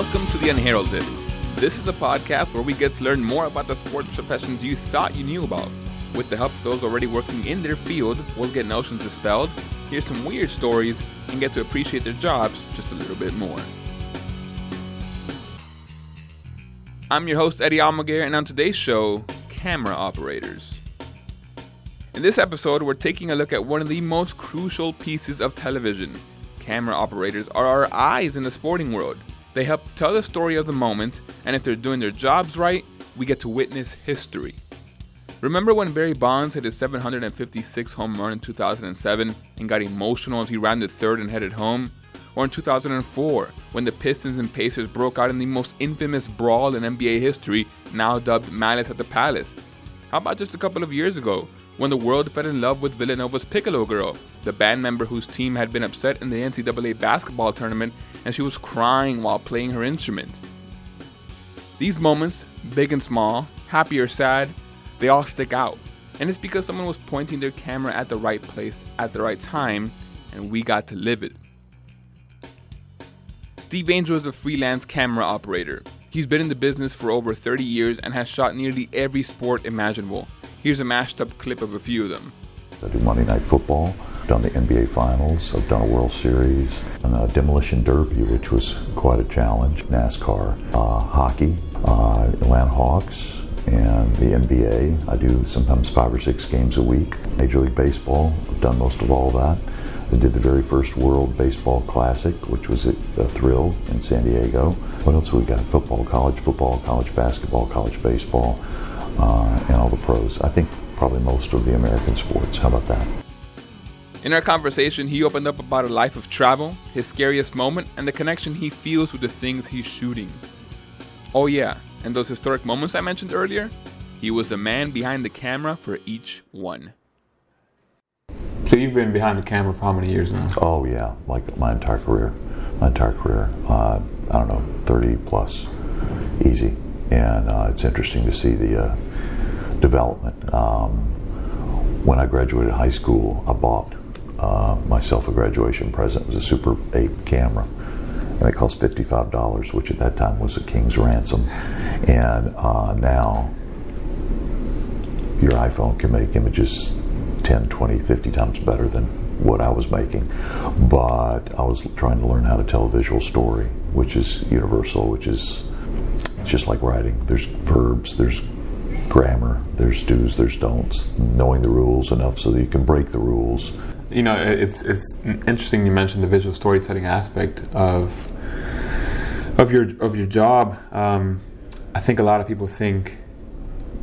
Welcome to The Unheralded. This is a podcast where we get to learn more about the sports professions you thought you knew about. With the help of those already working in their field, we'll get notions dispelled, hear some weird stories, and get to appreciate their jobs just a little bit more. I'm your host, Eddie Almaguer, and on today's show, camera operators. In this episode, we're taking a look at one of the most crucial pieces of television. Camera operators are our eyes in the sporting world. They help tell the story of the moment, and if they're doing their jobs right, we get to witness history. Remember when Barry Bonds hit his 756 home run in 2007 and got emotional as he ran to third and headed home? Or in 2004, when the Pistons and Pacers broke out in the most infamous brawl in NBA history, now dubbed Malice at the Palace? How about just a couple of years ago, when the world fell in love with Villanova's Piccolo Girl, the band member whose team had been upset in the NCAA basketball tournament and she was crying while playing her instrument? These moments, big and small, happy or sad, they all stick out. And it's because someone was pointing their camera at the right place at the right time, and we got to live it. Steve Angel is a freelance camera operator. He's been in the business for over 30 years and has shot nearly every sport imaginable. Here's a mashed up clip of a few of them. I do Monday Night Football, I've done the NBA Finals, I've done a World Series, and a Demolition Derby, which was quite a challenge, NASCAR, uh, hockey, uh, Atlanta Hawks, and the NBA. I do sometimes five or six games a week. Major League Baseball, I've done most of all that. I did the very first World Baseball Classic, which was a, a thrill in San Diego. What else we got? Football, college football, college basketball, college baseball, uh, and all the pros. I think probably most of the American sports. How about that? In our conversation, he opened up about a life of travel, his scariest moment, and the connection he feels with the things he's shooting. Oh, yeah, and those historic moments I mentioned earlier? He was the man behind the camera for each one. So you've been behind the camera for how many years now? Oh yeah, like my entire career, my entire career. Uh, I don't know, 30 plus, easy. And uh, it's interesting to see the uh, development. Um, when I graduated high school, I bought uh, myself a graduation present. It was a Super 8 camera. And it cost $55, which at that time was a king's ransom. And uh, now your iPhone can make images 10, 20, 50 times better than what I was making. But I was trying to learn how to tell a visual story, which is universal, which is just like writing. There's verbs, there's grammar, there's do's, there's don'ts, knowing the rules enough so that you can break the rules. You know, it's it's interesting you mentioned the visual storytelling aspect of of your of your job. Um, I think a lot of people think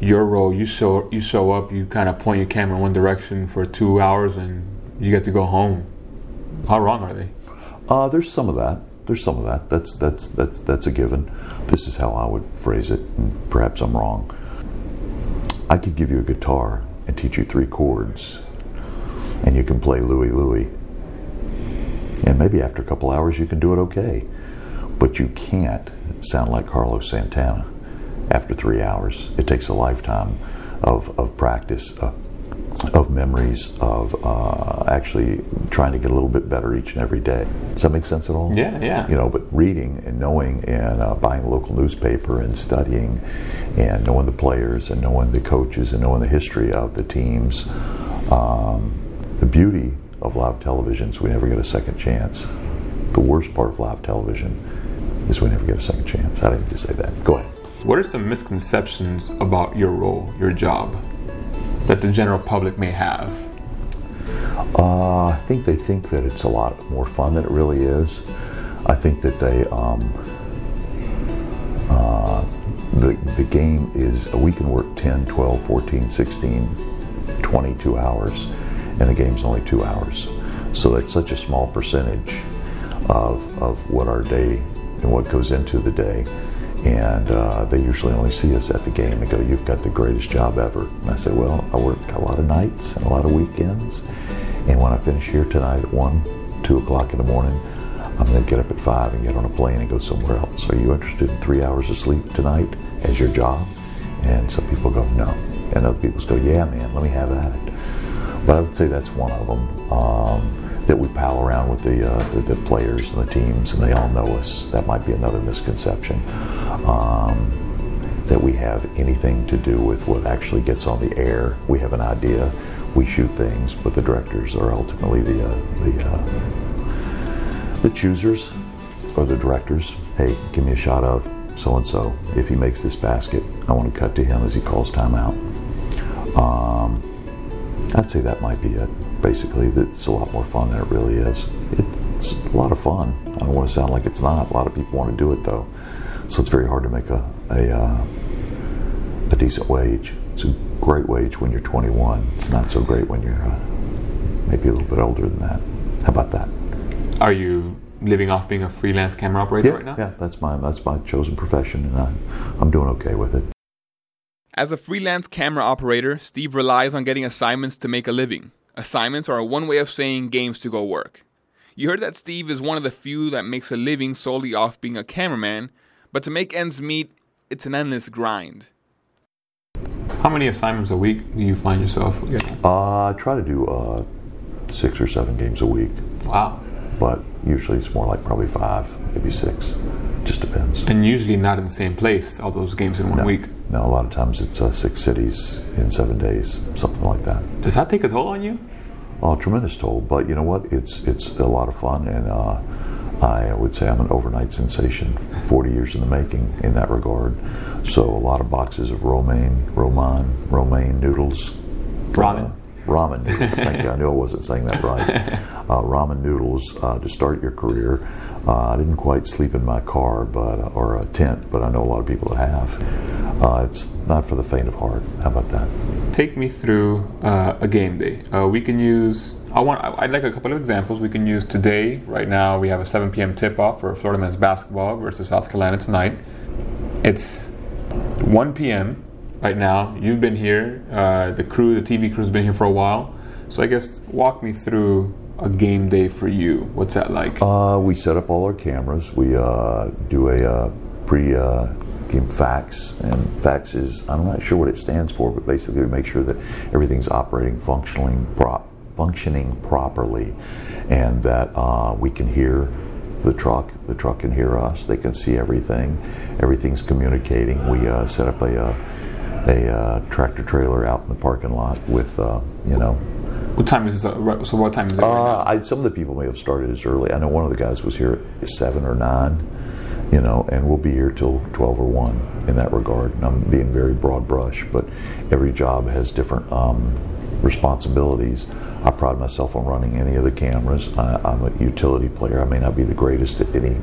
your role you show you show up you kind of point your camera in one direction for two hours and you get to go home. How wrong are they? Uh, there's some of that. There's some of that. That's that's that's that's a given. This is how i would phrase it and perhaps i'm wrong i could give you a guitar and teach you three chords and you can play louie louie and maybe after a couple hours you can do it okay but you can't sound like carlos santana after three hours. It takes a lifetime of, of practice, uh, of memories, of uh, actually trying to get a little bit better each and every day. Does that make sense at all? Yeah, yeah. You know, but reading and knowing and uh, buying a local newspaper and studying and knowing the players and knowing the coaches and knowing the history of the teams. Um, the beauty of live television is we never get a second chance. The worst part of live television is we never get a second chance. I didn't need to say that. Go ahead. What are some misconceptions about your role, your job, that the general public may have? Uh, I think they think that it's a lot more fun than it really is. I think that they, um, uh, the, the game is, we can work 10, 12, 14, 16, 22 hours, and the game's only two hours. So that's such a small percentage of, of what our day and what goes into the day and uh, they usually only see us at the game and go, "You've got the greatest job ever." And I say, "Well, I work a lot of nights and a lot of weekends, and when I finish here tonight at one, two o'clock in the morning, I'm going to get up at five and get on a plane and go somewhere else. Are you interested in three hours of sleep tonight as your job?" And some people go, "No," and other people go, "Yeah, man, let me have at it." But I would say that's one of them. Um, that we pal around with the, uh, the, the players and the teams, and they all know us. That might be another misconception. Um, that we have anything to do with what actually gets on the air. We have an idea, we shoot things, but the directors are ultimately the uh, the uh, the choosers or the directors. Hey, give me a shot of so and so. If he makes this basket, I want to cut to him as he calls timeout. Um, I'd say that might be it. Basically, it's a lot more fun than it really is. It's a lot of fun. I don't want to sound like it's not. A lot of people want to do it though, so it's very hard to make a a, uh, a decent wage. It's a great wage when you're 21. It's not so great when you're uh, maybe a little bit older than that. How about that? Are you living off being a freelance camera operator yeah, right now? Yeah, that's my that's my chosen profession, and I'm I'm doing okay with it. As a freelance camera operator, Steve relies on getting assignments to make a living. Assignments are one way of saying games to go work. You heard that Steve is one of the few that makes a living solely off being a cameraman, but to make ends meet, it's an endless grind. How many assignments a week do you find yourself getting? Uh, I try to do uh, six or seven games a week, Wow. but usually it's more like probably five, maybe six. Just depends. And usually not in the same place, all those games in one No. week. No, a lot of times it's uh, six cities in seven days, something like that. Does that take a toll on you? Oh, tremendous toll. But you know what? It's it's a lot of fun, and uh, I would say I'm an overnight sensation. 40 years in the making in that regard. So a lot of boxes of romaine, roman, romaine noodles. Ramen. Uh, ramen noodles. Thank you. I knew I wasn't saying that right. Uh, ramen noodles uh, to start your career. Uh, I didn't quite sleep in my car, but uh, or a tent, but I know a lot of people that have. Uh, it's not for the faint of heart. How about that? Take me through uh, a game day. Uh, we can use. I want. I'd like a couple of examples. We can use today. Right now, we have a 7 p.m. tip-off for Florida men's basketball versus South Carolina tonight. It's 1 p.m. right now. You've been here. Uh, the crew, the TV crew's been here for a while. So I guess walk me through a game day for you. What's that like? Uh, we set up all our cameras. We uh, do a uh, pre uh, game facs, and facs is I'm not sure what it stands for, but basically we make sure that everything's operating, functioning, pro- functioning properly, and that uh, we can hear the truck. The truck can hear us. They can see everything. Everything's communicating. We uh, set up a a uh, tractor trailer out in the parking lot with you know What time is uh, So what time is it? right uh, I, some of the people may have started as early. I know one of the guys was here at seven or nine, you know, and we'll be here till twelve or one in that regard. And I'm being very broad brush, but every job has different um, responsibilities. I pride myself on running any of the cameras. I, I'm a utility player. I may not be the greatest at any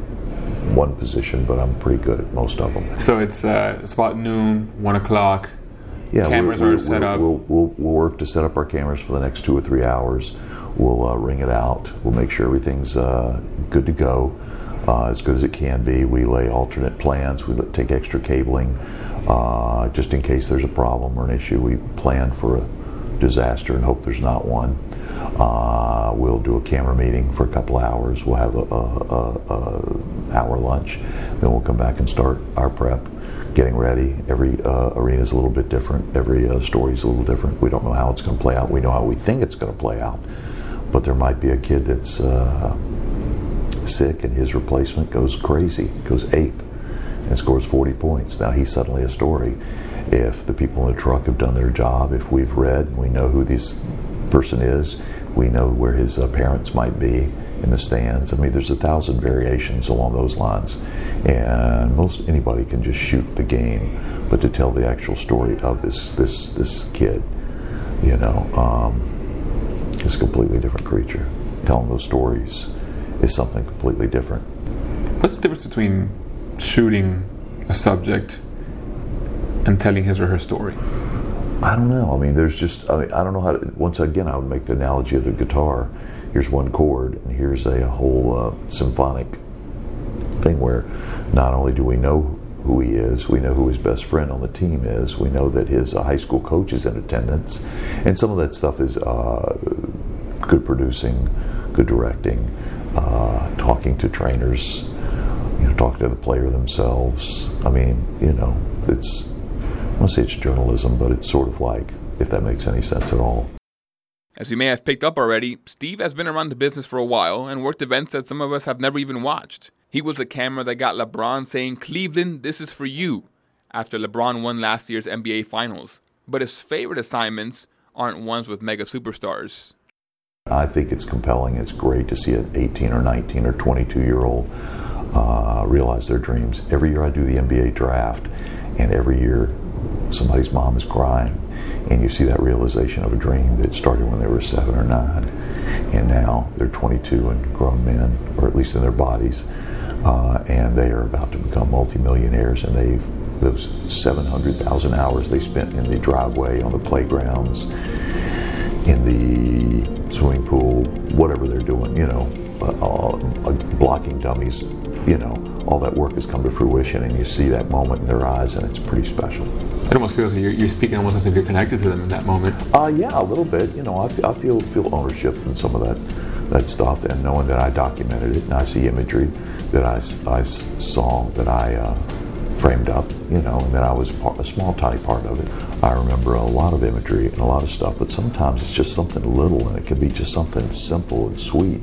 one position, but I'm pretty good at most of them. So it's uh, it's about noon, one o'clock. Yeah, Cameras we'll, are we'll, set up. We'll, we'll, we'll work to set up our cameras for the next two or three hours. We'll uh, ring it out. We'll make sure everything's uh, good to go, uh, as good as it can be. We lay alternate plans. We take extra cabling uh, just in case there's a problem or an issue. We plan for a disaster and hope there's not one. Uh, we'll do a camera meeting for a couple hours. We'll have a, a, a, a hour lunch. Then we'll come back and start our prep getting ready. Every uh, arena is a little bit different. Every uh, story is a little different. We don't know how it's going to play out. We know how we think it's going to play out, but there might be a kid that's uh, sick and his replacement goes crazy, goes ape, and scores 40 points. Now he's suddenly a story. If the people in the truck have done their job, if we've read, and we know who this person is, we know where his uh, parents might be in the stands. I mean, there's a thousand variations along those lines, and most anybody can just shoot the game, but to tell the actual story of this this this kid, you know, um, is a completely different creature. Telling those stories is something completely different. What's the difference between shooting a subject and telling his or her story? I don't know. I mean, there's just, I mean, I don't know how to, once again, I would make the analogy of the guitar. Here's one chord, and here's a, whole uh, symphonic thing where not only do we know who he is, we know who his best friend on the team is, we know that his uh, high school coach is in attendance, and some of that stuff is uh, good producing, good directing, uh, talking to trainers, you know, talking to the player themselves. I mean, you know, it's, I want to say it's journalism, but it's sort of like, if that makes any sense at all. As you may have picked up already, Steve has been around the business for a while and worked events that some of us have never even watched. He was the camera that got LeBron saying, Cleveland, this is for you, after LeBron won last year's NBA Finals. But his favorite assignments aren't ones with mega superstars. I think it's compelling. It's great to see an 18 or 19 or 22 year old uh, realize their dreams. Every year I do the NBA draft, and every year somebody's mom is crying, and you see that realization of a dream that started when they were seven or nine, and now they're 22 and grown men, or at least in their bodies, uh, and they are about to become multimillionaires, and they've those 700,000 hours they spent in the driveway, on the playgrounds, in the swimming pool, whatever they're doing, you know, uh, uh, blocking dummies, you know, all that work has come to fruition, and you see that moment in their eyes, and it's pretty special. It almost feels like you're, you're speaking almost as if you're connected to them in that moment. Uh, yeah, a little bit. You know, I, I feel feel ownership in some of that that stuff, and knowing that I documented it, and I see imagery that I, I saw that I uh, framed up, you know, and that I was part, a small, tiny part of it. I remember a lot of imagery and a lot of stuff, but sometimes it's just something little, and it could be just something simple and sweet.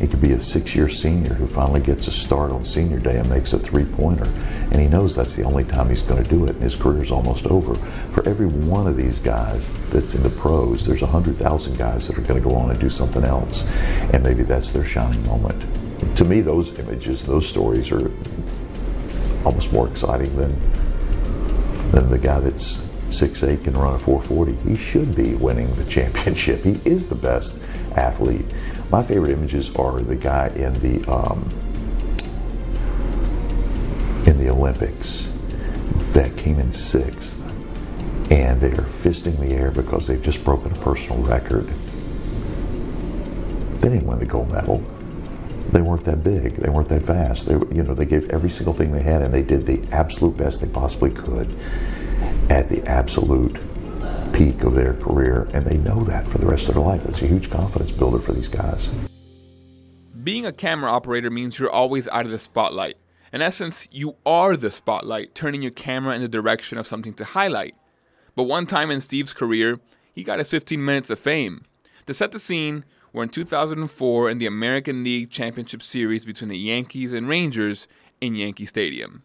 It could be a six-year senior who finally gets a start on senior day and makes a three-pointer, and he knows that's the only time he's going to do it, and his career's almost over. For every one of these guys that's in the pros, there's a hundred thousand guys that are going to go on and do something else, and maybe that's their shining moment. To me, those images, those stories are almost more exciting than than the guy that's six eight can run a 440. He should be winning the championship. He is the best athlete. My favorite images are the guy in the um, in the Olympics that came in sixth, and they are fisting the air because they've just broken a personal record. They didn't win the gold medal. They weren't that big. They weren't that fast. They, you know, they gave every single thing they had, and they did the absolute best they possibly could at the absolute peak of their career, and they know that for the rest of their life. It's a huge confidence builder for these guys. Being a camera operator means you're always out of the spotlight. In essence, you are the spotlight, turning your camera in the direction of something to highlight. But one time in Steve's career, he got his 15 minutes of fame. To set the scene, we're in 2004 in the American League Championship Series between the Yankees and Rangers in Yankee Stadium.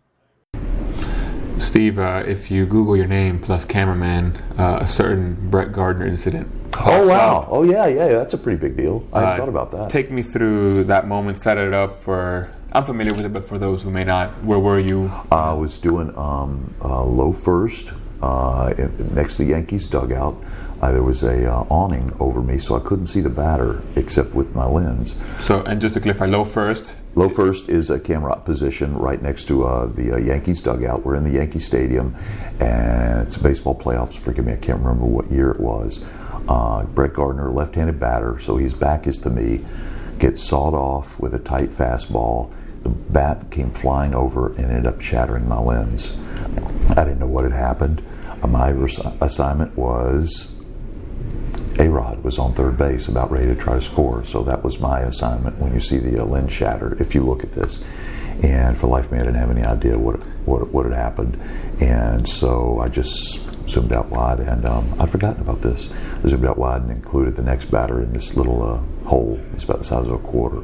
Steve, uh, if you Google your name plus cameraman, uh, a certain Brett Gardner incident. Oh wow! Oh yeah, yeah, that's a pretty big deal. I uh, thought about that. Take me through that moment. Set it up for. I'm familiar with it, but for those who may not, where were you? I was doing um, uh, low first uh, next to the Yankees dugout. Uh, there was a uh, awning over me, so I couldn't see the batter except with my lens. So, and just to clarify, low first. Low first is a camera position right next to uh, the uh, Yankees dugout. We're in the Yankee Stadium, and it's baseball playoffs. Forgive me, I can't remember what year it was. Uh, Brett Gardner, left-handed batter, so his back is to me. Gets sawed off with a tight fastball. The bat came flying over and ended up shattering my lens. I didn't know what had happened. My assignment was A-Rod was on third base, about ready to try to score. So that was my assignment when you see the uh, lens shatter, if you look at this. And for life, me, I didn't have any idea what, what, what had happened. And so I just zoomed out wide, and um, I'd forgotten about this. I zoomed out wide and included the next batter in this little uh, hole. It's about the size of a quarter.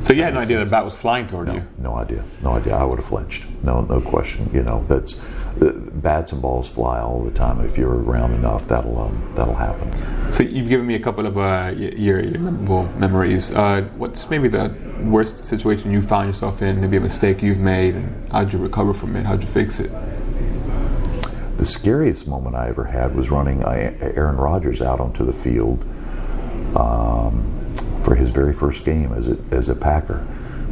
So you had no idea the bat was flying toward no, you? No idea. No idea. I would have flinched. No, no question. You know, that's bats and balls fly all the time. If you're around enough, that'll um, that'll happen. So you've given me a couple of uh, your, your memorable memories. Uh, what's maybe the worst situation you found yourself in? Maybe a mistake you've made, and how'd you recover from it? How'd you fix it? The scariest moment I ever had was running uh, Aaron Rodgers out onto the field um, for his very first game as a, as a Packer.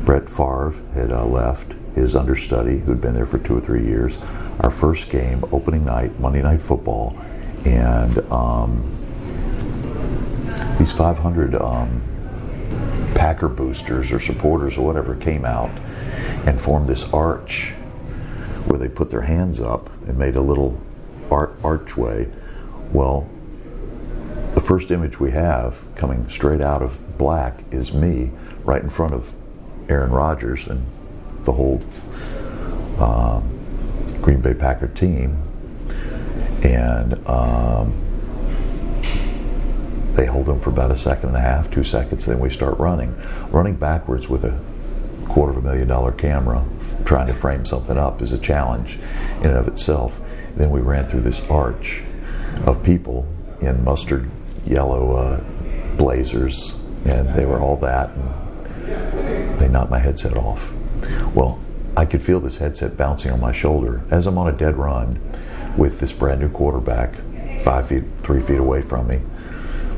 Brett Favre had uh, left his understudy, who'd been there for two or three years. Our first game, opening night, Monday Night Football, and um, these 500 um, Packer boosters or supporters or whatever came out and formed this arch where they put their hands up and made a little ar- archway. Well, the first image we have coming straight out of black is me right in front of Aaron Rodgers and the whole um, Green Bay Packer team. And um, they hold them for about a second and a half, two seconds, then we start running. Running backwards with a quarter of a million dollar camera trying to frame something up is a challenge in and of itself. Then we ran through this arch of people in mustard yellow uh, blazers, and they were all that. And they knocked my headset off. Well, I could feel this headset bouncing on my shoulder as I'm on a dead run with this brand new quarterback five feet, three feet away from me,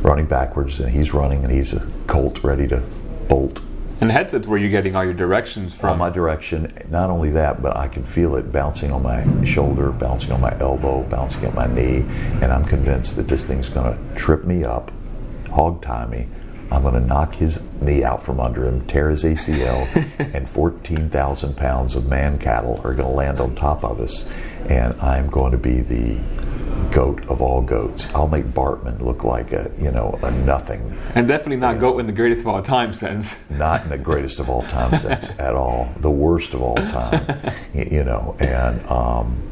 running backwards, and he's running, and he's a colt ready to bolt. And the headset's where you're getting all your directions from. On my direction, not only that, but I can feel it bouncing on my shoulder, bouncing on my elbow, bouncing at my knee, and I'm convinced that this thing's going to trip me up, hog tie me. I'm going to knock his knee out from under him, tear his ACL, and 14,000 pounds of man cattle are going to land on top of us, and I'm going to be the goat of all goats. I'll make Bartman look like a you know a nothing. And definitely not goat in the greatest of all time sense. Not in the greatest of all time sense at all. The worst of all time. you know, and um,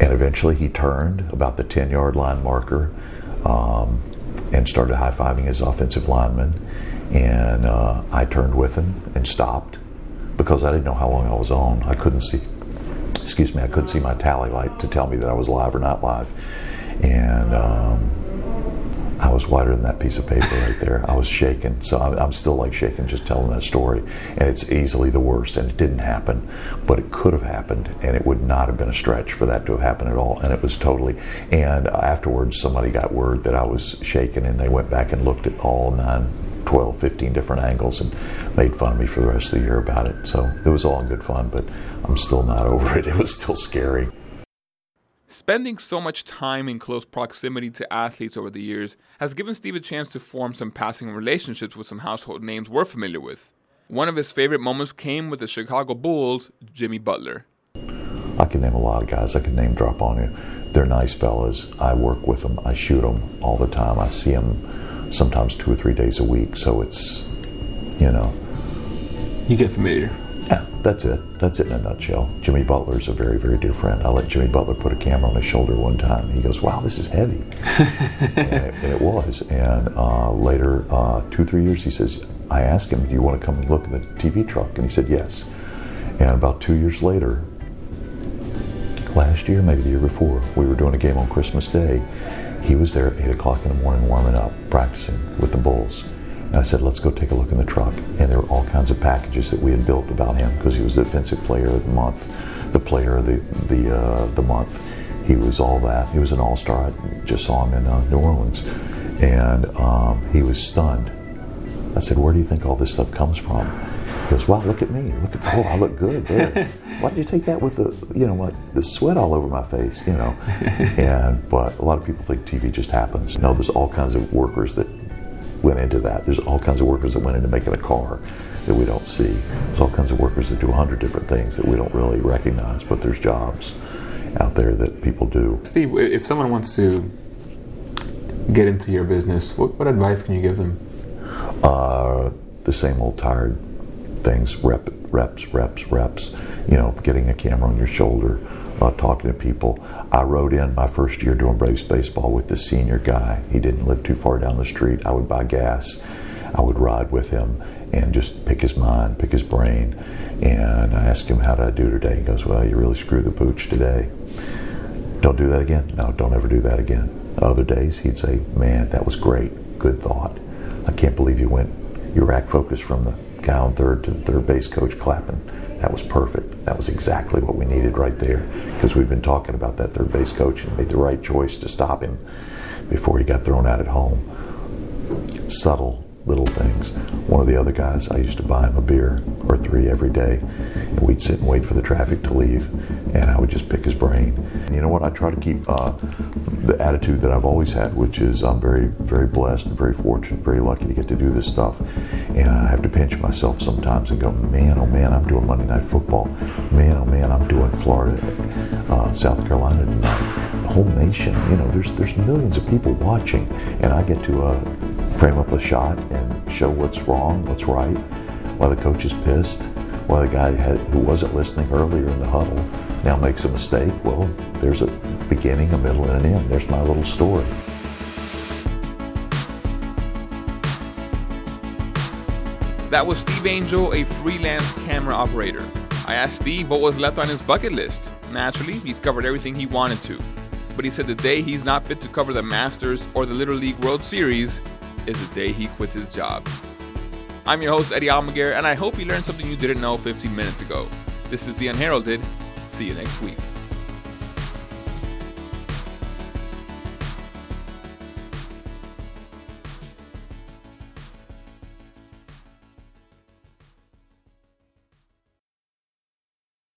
and eventually he turned about the ten yard line marker. Um, and started high fiving his offensive lineman. And uh, I turned with him and stopped because I didn't know how long I was on. I couldn't see excuse me, I couldn't see my tally light to tell me that I was live or not live. And um, I was whiter than that piece of paper right there. I was shaking. So I'm, I'm, still like shaking just telling that story. And it's easily the worst. And it didn't happen, but it could have happened. And it would not have been a stretch for that to have happened at all. And it was totally. And afterwards, somebody got word that I was shaking, and they went back and looked at all nine 12, 15 different angles and made fun of me for the rest of the year about it. So it was all good fun, but I'm still not over it. It was still scary. Spending so much time in close proximity to athletes over the years has given Steve a chance to form some passing relationships with some household names we're familiar with. One of his favorite moments came with the Chicago Bulls' Jimmy Butler. I can name a lot of guys. I can name drop on you. They're nice fellas. I work with them. I shoot them all the time. I see them sometimes two or three days a week. So it's, you know. You get familiar. Yeah, that's it. That's it in a nutshell. Jimmy Butler's a very, very dear friend. I let Jimmy Butler put a camera on his shoulder one time. He goes, "Wow, this is heavy," and, it, and, it, was. And uh, later, uh, two, three years, he says, I asked him, "Do you want to come and look at the TV truck?" And he said, "Yes." And about two years later, last year, maybe the year before, we were doing a game on Christmas Day, he was there at 8 o'clock in the morning warming up, practicing with the Bulls. And I said, let's go take a look in the truck. And there were all kinds of packages that we had built about him because he was the defensive player of the month, the player of the, the, uh, the month. He was all that. He was an all star. I just saw him in uh, New Orleans. And um, he was stunned. I said, where do you think all this stuff comes from? He goes, wow, look at me. Look at, oh, I look good there. Why did you take that with the, you know what, the sweat all over my face, you know? and, but a lot of people think TV just happens. No, there's all kinds of workers that went into that. There's all kinds of workers that went into making a car that we don't see. There's all kinds of workers that do a hundred different things that we don't really recognize, but there's jobs out there that people do. Steve, if someone wants to get into your business, what, what advice can you give them? Uh, the same old tired things rep, reps, reps, reps. You know, getting a camera on your shoulder, uh, talking to people. I rode in my first year doing Braves baseball with the senior guy. He didn't live too far down the street. I would buy gas. I would ride with him and just pick his mind, pick his brain. And I asked him, How did I do today? He goes, Well, you really screwed the pooch today. Don't do that again? No, don't ever do that again. Other days, he'd say, Man, that was great. Good thought. I can't believe you went, you rack focus from the guy on third to the third base coach clapping. That was perfect. That was exactly what we needed right there because we've been talking about that third base coach and made the right choice to stop him before he got thrown out at home. Subtle little things. One of the other guys, I used to buy him a beer or three every day, and we'd sit and wait for the traffic to leave, and I would just pick his brain. And you know what? I try to keep uh, the attitude that I've always had, which is I'm very, very blessed and very fortunate, very lucky to get to do this stuff. And I have to pinch myself sometimes and go, man, oh man, I'm doing Monday Night Football. Man, oh man, I'm doing Florida, uh, South Carolina tonight. The whole nation, you know, there's there's millions of people watching, and I get to uh, frame up a shot and show what's wrong, what's right, why the coach is pissed, why the guy had, who wasn't listening earlier in the huddle now makes a mistake. Well, there's a beginning, a middle, and an end. There's my little story. That was Steve Angel, a freelance camera operator. I asked Steve what was left on his bucket list. Naturally, he's covered everything he wanted to. But he said the day he's not fit to cover the Masters or the Little League World Series is the day he quits his job. I'm your host, Eddie Almaguer, and I hope you learned something you didn't know 15 minutes ago. This is The Unheralded. See you next week.